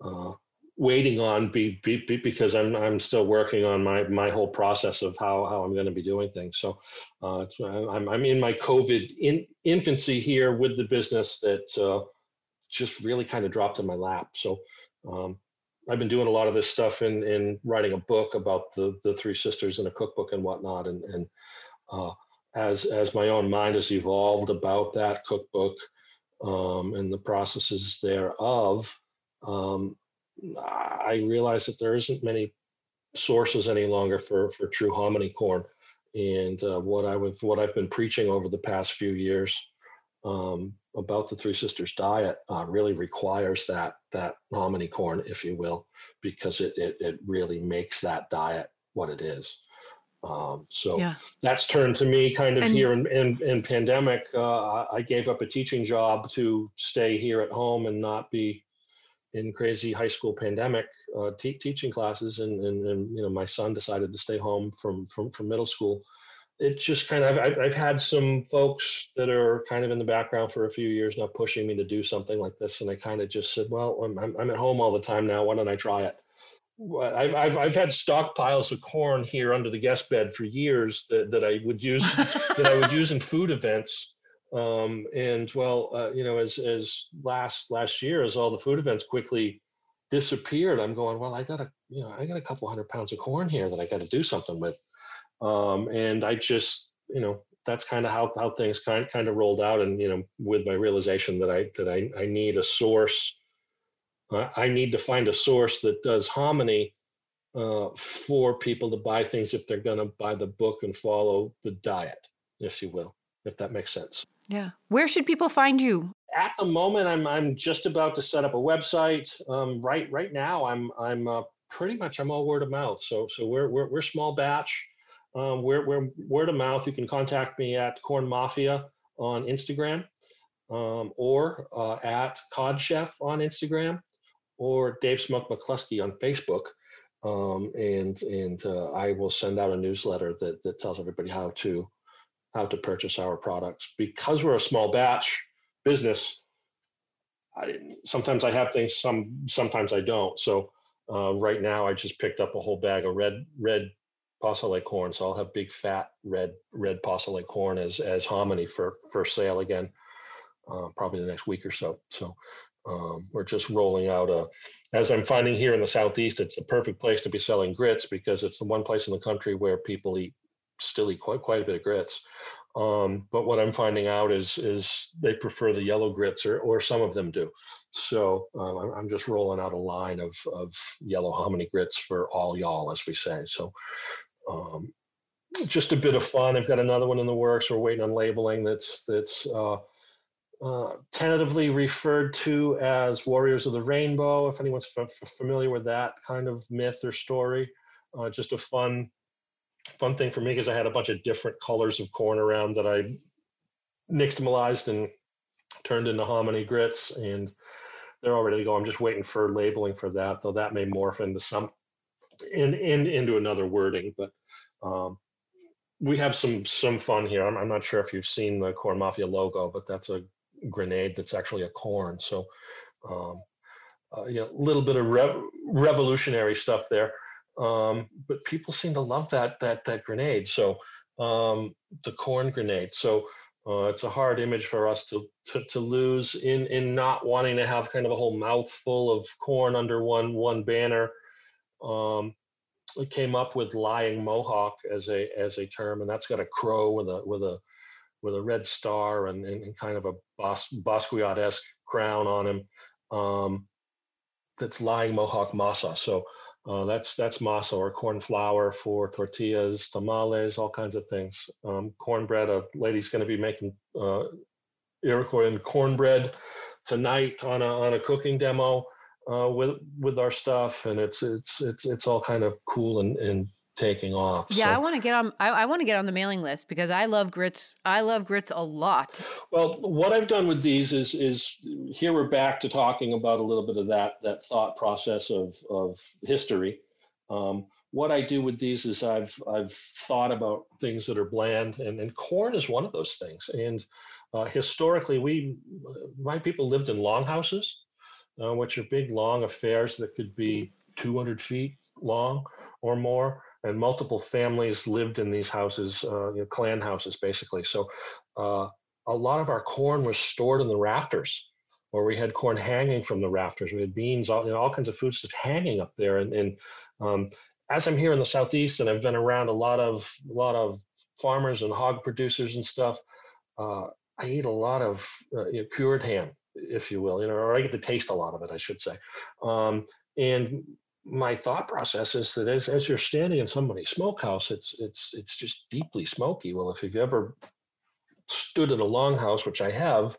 uh, waiting on be, be, be, because I'm I'm still working on my my whole process of how how I'm going to be doing things. So uh, I'm I'm in my COVID in, infancy here with the business that uh, just really kind of dropped in my lap. So um, I've been doing a lot of this stuff in in writing a book about the the three sisters and a cookbook and whatnot. And and uh, as as my own mind has evolved about that cookbook um, and the processes thereof. Um, I realize that there isn't many sources any longer for for true hominy corn, and uh, what I would what I've been preaching over the past few years um, about the Three Sisters diet uh, really requires that that hominy corn, if you will, because it it, it really makes that diet what it is. Um, so yeah. that's turned to me kind of and, here in, in, in pandemic. Uh, I gave up a teaching job to stay here at home and not be in crazy high school pandemic uh, teaching classes and, and, and you know my son decided to stay home from from, from middle school. It just kind of I've, I've had some folks that are kind of in the background for a few years now pushing me to do something like this and i kind of just said well i'm, I'm at home all the time now. Why don't i try it? I've, I've, I've had stockpiles of corn here under the guest bed for years that, that I would use that I would use in food events um, and well, uh, you know, as as last last year, as all the food events quickly disappeared, I'm going, well, I got a you know, I got a couple hundred pounds of corn here that I got to do something with. Um, and I just, you know, that's kind of how how things kind kind of rolled out. And you know, with my realization that I that I I need a source, uh, I need to find a source that does hominy uh, for people to buy things if they're going to buy the book and follow the diet, if you will, if that makes sense. Yeah. Where should people find you? At the moment, I'm I'm just about to set up a website. Um, right right now, I'm I'm uh, pretty much I'm all word of mouth. So so we're we're, we're small batch. Um, we're we're word of mouth. You can contact me at Corn Mafia on Instagram, um, or uh, at Cod Chef on Instagram, or Dave Smoke McCluskey on Facebook. Um, and and uh, I will send out a newsletter that that tells everybody how to how to purchase our products. Because we're a small batch business, I, sometimes I have things, some sometimes I don't. So uh, right now, I just picked up a whole bag of red red Pas-Salé corn. So I'll have big fat red red Pas-Salé corn as as hominy for for sale again, uh, probably the next week or so. So. Um, we're just rolling out a, as I'm finding here in the southeast, it's the perfect place to be selling grits because it's the one place in the country where people eat still eat quite quite a bit of grits. Um, but what I'm finding out is is they prefer the yellow grits, or or some of them do. So uh, I'm just rolling out a line of of yellow hominy grits for all y'all, as we say. So um, just a bit of fun. I've got another one in the works. We're waiting on labeling. That's that's uh, uh, tentatively referred to as Warriors of the Rainbow. If anyone's f- familiar with that kind of myth or story, uh, just a fun, fun thing for me because I had a bunch of different colors of corn around that I nixtamalized and turned into hominy grits, and they're all ready to go. I'm just waiting for labeling for that, though that may morph into some, in, in into another wording, but. Um, we have some some fun here. I'm, I'm not sure if you've seen the Corn Mafia logo, but that's a grenade that's actually a corn. So, um, uh, you know, a little bit of rev- revolutionary stuff there. Um, but people seem to love that that that grenade. So um, the corn grenade. So uh, it's a hard image for us to, to to lose in in not wanting to have kind of a whole mouthful of corn under one one banner. Um, we came up with Lyeing Mohawk as a as a term, and that's got a crow with a with a with a red star and, and, kind of a Bas- Basquiat-esque crown on him. Um, that's Lyeing Mohawk masa. So uh, that's that's masa or corn flour for tortillas, tamales, all kinds of things. Um, cornbread. A lady's going to be making uh, Iroquois cornbread tonight on a on a cooking demo uh, with with our stuff, and it's it's it's it's all kind of cool and, and taking off. Yeah, so. I want to get on. I, I want to get on the mailing list because I love grits. I love grits a lot. Well, what I've done with these is is here we're back to talking about a little bit of that that thought process of of history. Um, what I do with these is I've I've thought about things that are bland, and, and corn is one of those things. And uh, historically, we my people lived in longhouses, uh, which are big long affairs that could be 200 feet long or more and multiple families lived in these houses, uh, you know, clan houses, basically. So uh, a lot of our corn was stored in the rafters, or we had corn hanging from the rafters. We had beans, all, you know, all kinds of food stuff hanging up there. And, and um, as I'm here in the southeast, and I've been around a lot of a lot of farmers and hog producers and stuff, uh, I eat a lot of uh, you know, cured ham, if you will, you know, or I get to taste a lot of it, I should say. Um, and my thought process is that as, as you're standing in somebody's smokehouse, it's it's it's just deeply smoky. Well, if you've ever stood in a longhouse, which I have,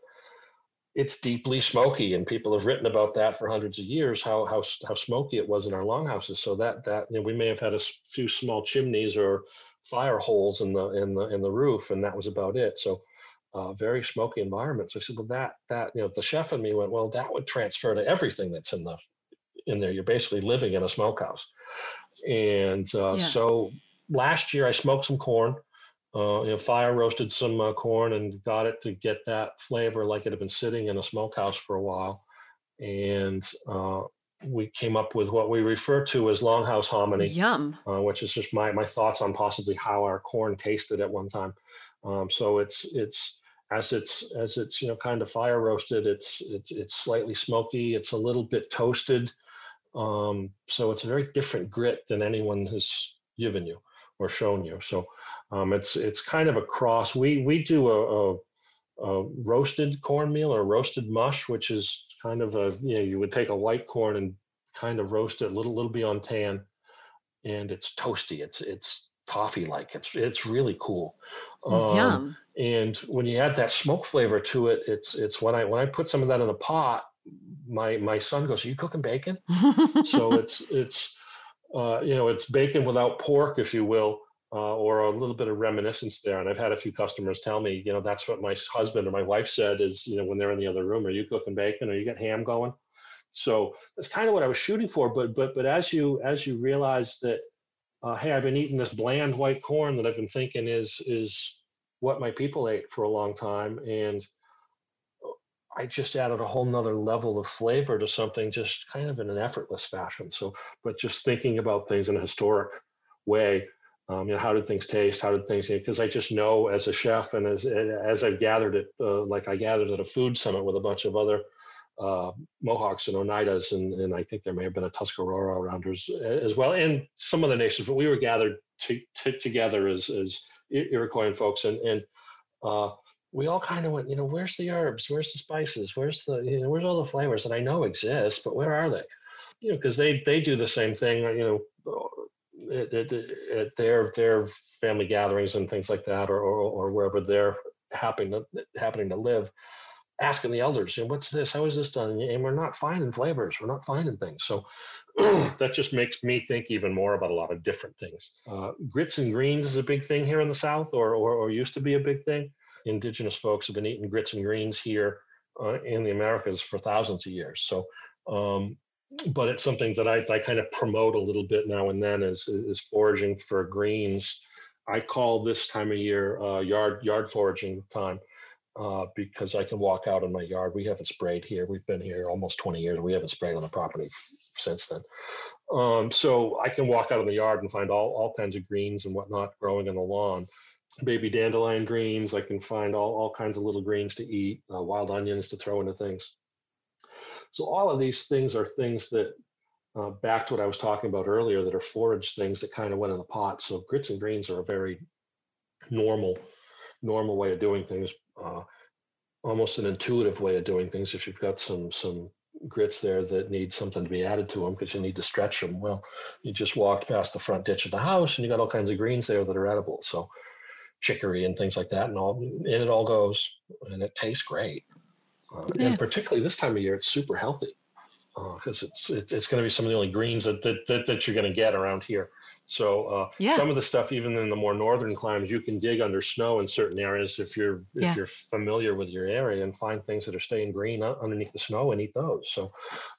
it's deeply smoky, and people have written about that for hundreds of years. How how how smoky it was in our longhouses. So that that you know, we may have had a few small chimneys or fire holes in the in the in the roof, and that was about it. So. Uh, very smoky environment. So I said, well, that that you know, the chef and me went, well, that would transfer to everything that's in the in there. You're basically living in a smokehouse. And uh, yeah. so last year I smoked some corn, uh, you know, fire roasted some uh, corn and got it to get that flavor like it had been sitting in a smokehouse for a while. And uh, we came up with what we refer to as longhouse hominy. Yum. Uh, which is just my, my thoughts on possibly how our corn tasted at one time. Um, so it's, it's, as it's as it's you know kind of fire roasted it's it's it's slightly smoky it's a little bit toasted um, so it's a very different grit than anyone has given you or shown you. So um, it's it's kind of a cross. We we do a, a, a, roasted cornmeal or roasted mush, which is kind of a you know you would take a white corn and kind of roast it a little little beyond tan, and it's toasty. It's it's toffee like. It's it's really cool. Um, Yum. And when you add that smoke flavor to it, it's it's when I when I put some of that in the pot, my my son goes, "Are you cooking bacon?" so it's it's uh, you know it's bacon without pork, if you will, uh, or a little bit of reminiscence there. And I've had a few customers tell me, you know, that's what my husband or my wife said is, you know, when they're in the other room, "Are you cooking bacon? Or you got ham going?" So that's kind of what I was shooting for. But but but as you as you realize that, uh, hey, I've been eating this bland white corn that I've been thinking is is what my people ate for a long time, and I just added a whole nother level of flavor to something just kind of in an effortless fashion. So, but just thinking about things in a historic way. Um, you know, how did things taste? How did things? Because I just know as a chef and as as I've gathered it, uh, like I gathered at a food summit with a bunch of other uh, Mohawks and Oneidas, and, and I think there may have been a Tuscarora around as, as well, and some other nations. But we were gathered to, to, together as as Iroquoian folks, and and uh, we all kind of went, you know, where's the herbs? Where's the spices? Where's the, you know, where's all the flavors that I know exist, but where are they? You know, because they they do the same thing, you know, at, at, at, their their family gatherings and things like that, or or, or wherever they're happening to, happening to live. asking the elders, you know, what's this? How is this done? And we're not finding flavors. We're not finding things. So that just makes me think even more about a lot of different things. Uh, grits and greens is a big thing here in the South, or, or, or used to be a big thing. Indigenous folks have been eating grits and greens here uh, in the Americas for thousands of years. So, um, but it's something that I, I kind of promote a little bit now and then is, is foraging for greens. I call this time of year uh, yard yard foraging time uh, because I can walk out in my yard. We haven't sprayed here. We've been here almost 20 years. We haven't sprayed on the property since then. Um, so I can walk out in the yard and find all, all kinds of greens and whatnot growing in the lawn. Baby dandelion greens. I can find all, all kinds of little greens to eat, uh, wild onions to throw into things. So all of these things are things that, uh, back to what I was talking about earlier, that are forage things that kind of went in the pot. So grits and greens are a very normal, normal way of doing things. Uh, almost an intuitive way of doing things. If you've got some some grits there that need something to be added to them because you need to stretch them, well, you just walked past the front ditch of the house and you got all kinds of greens there that are edible. So chicory and things like that, and all and it all goes and it tastes great. Uh, yeah. And particularly this time of year, it's super healthy because uh, it's, it's it's going to be some of the only greens that that, that, that you're going to get around here. So uh, yeah. some of the stuff, even in the more northern climes, you can dig under snow in certain areas if you're if yeah. you're familiar with your area and find things that are staying green underneath the snow and eat those. So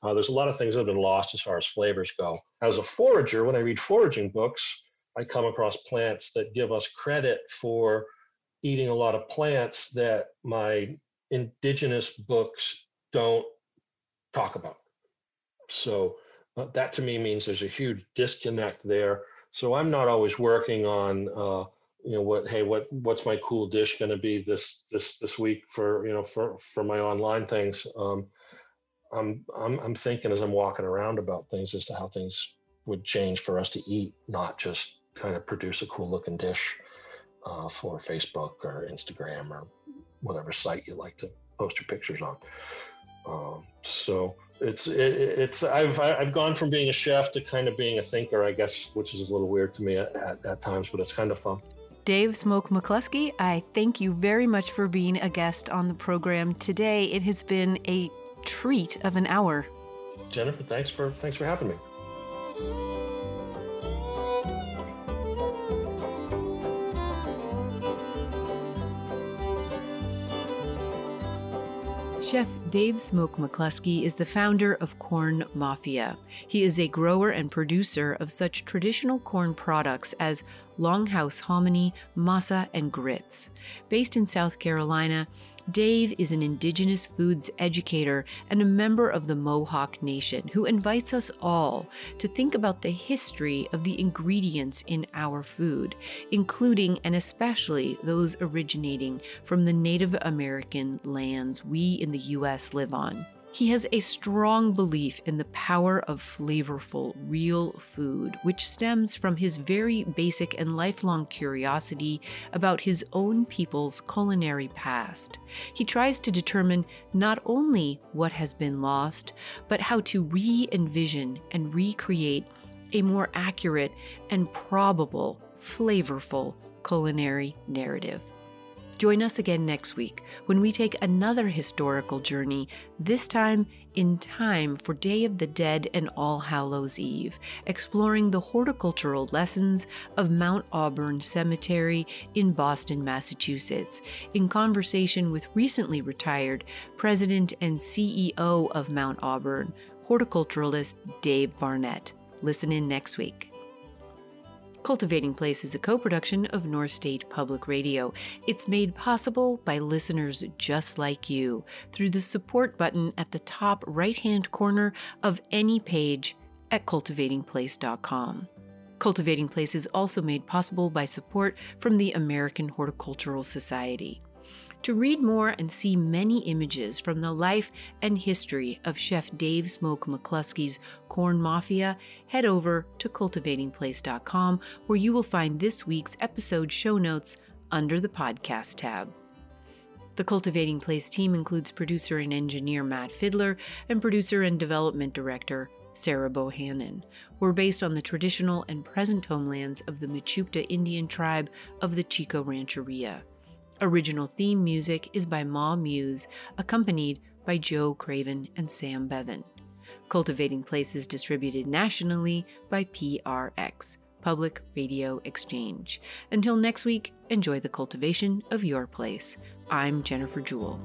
uh, there's a lot of things that have been lost as far as flavors go. As a forager, when I read foraging books, I come across plants that give us credit for eating a lot of plants that my indigenous books don't talk about. So uh, that to me means there's a huge disconnect there. So I'm not always working on, uh, you know, what hey, what what's my cool dish going to be this this this week for you know for for my online things. Um, I'm I'm I'm thinking as I'm walking around about things as to how things would change for us to eat, not just kind of produce a cool looking dish uh, for Facebook or Instagram or whatever site you like to post your pictures on. Um, so it's it, it's I've I've gone from being a chef to kind of being a thinker, I guess, which is a little weird to me at, at, at times, but it's kind of fun. Dave Smoke McCluskey, I thank you very much for being a guest on the program today. It has been a treat of an hour. Jennifer, thanks for thanks for having me. Chef Dave Smoke McCluskey is the founder of Corn Mafia. He is a grower and producer of such traditional corn products as Longhouse hominy, masa, and grits. Based in South Carolina, Dave is an Indigenous foods educator and a member of the Mohawk Nation who invites us all to think about the history of the ingredients in our food, including and especially those originating from the Native American lands we in the U.S. live on. He has a strong belief in the power of flavorful, real food, which stems from his very basic and lifelong curiosity about his own people's culinary past. He tries to determine not only what has been lost, but how to re envision and recreate a more accurate and probable, flavorful culinary narrative. Join us again next week when we take another historical journey, this time in time for Day of the Dead and All Hallows Eve, exploring the horticultural lessons of Mount Auburn Cemetery in Boston, Massachusetts, in conversation with recently retired President and CEO of Mount Auburn, horticulturalist Dave Barnett. Listen in next week. Cultivating Place is a co production of North State Public Radio. It's made possible by listeners just like you through the support button at the top right hand corner of any page at cultivatingplace.com. Cultivating Place is also made possible by support from the American Horticultural Society. To read more and see many images from the life and history of Chef Dave Smoke McCluskey's Corn Mafia, head over to cultivatingplace.com where you will find this week's episode show notes under the podcast tab. The Cultivating Place team includes producer and engineer Matt Fiddler and producer and development director Sarah Bohannon. We're based on the traditional and present homelands of the Mechoopda Indian tribe of the Chico Rancheria. Original theme music is by Ma Muse, accompanied by Joe Craven and Sam Bevan. Cultivating Place is distributed nationally by PRX, Public Radio Exchange. Until next week, enjoy the cultivation of your place. I'm Jennifer Jewell.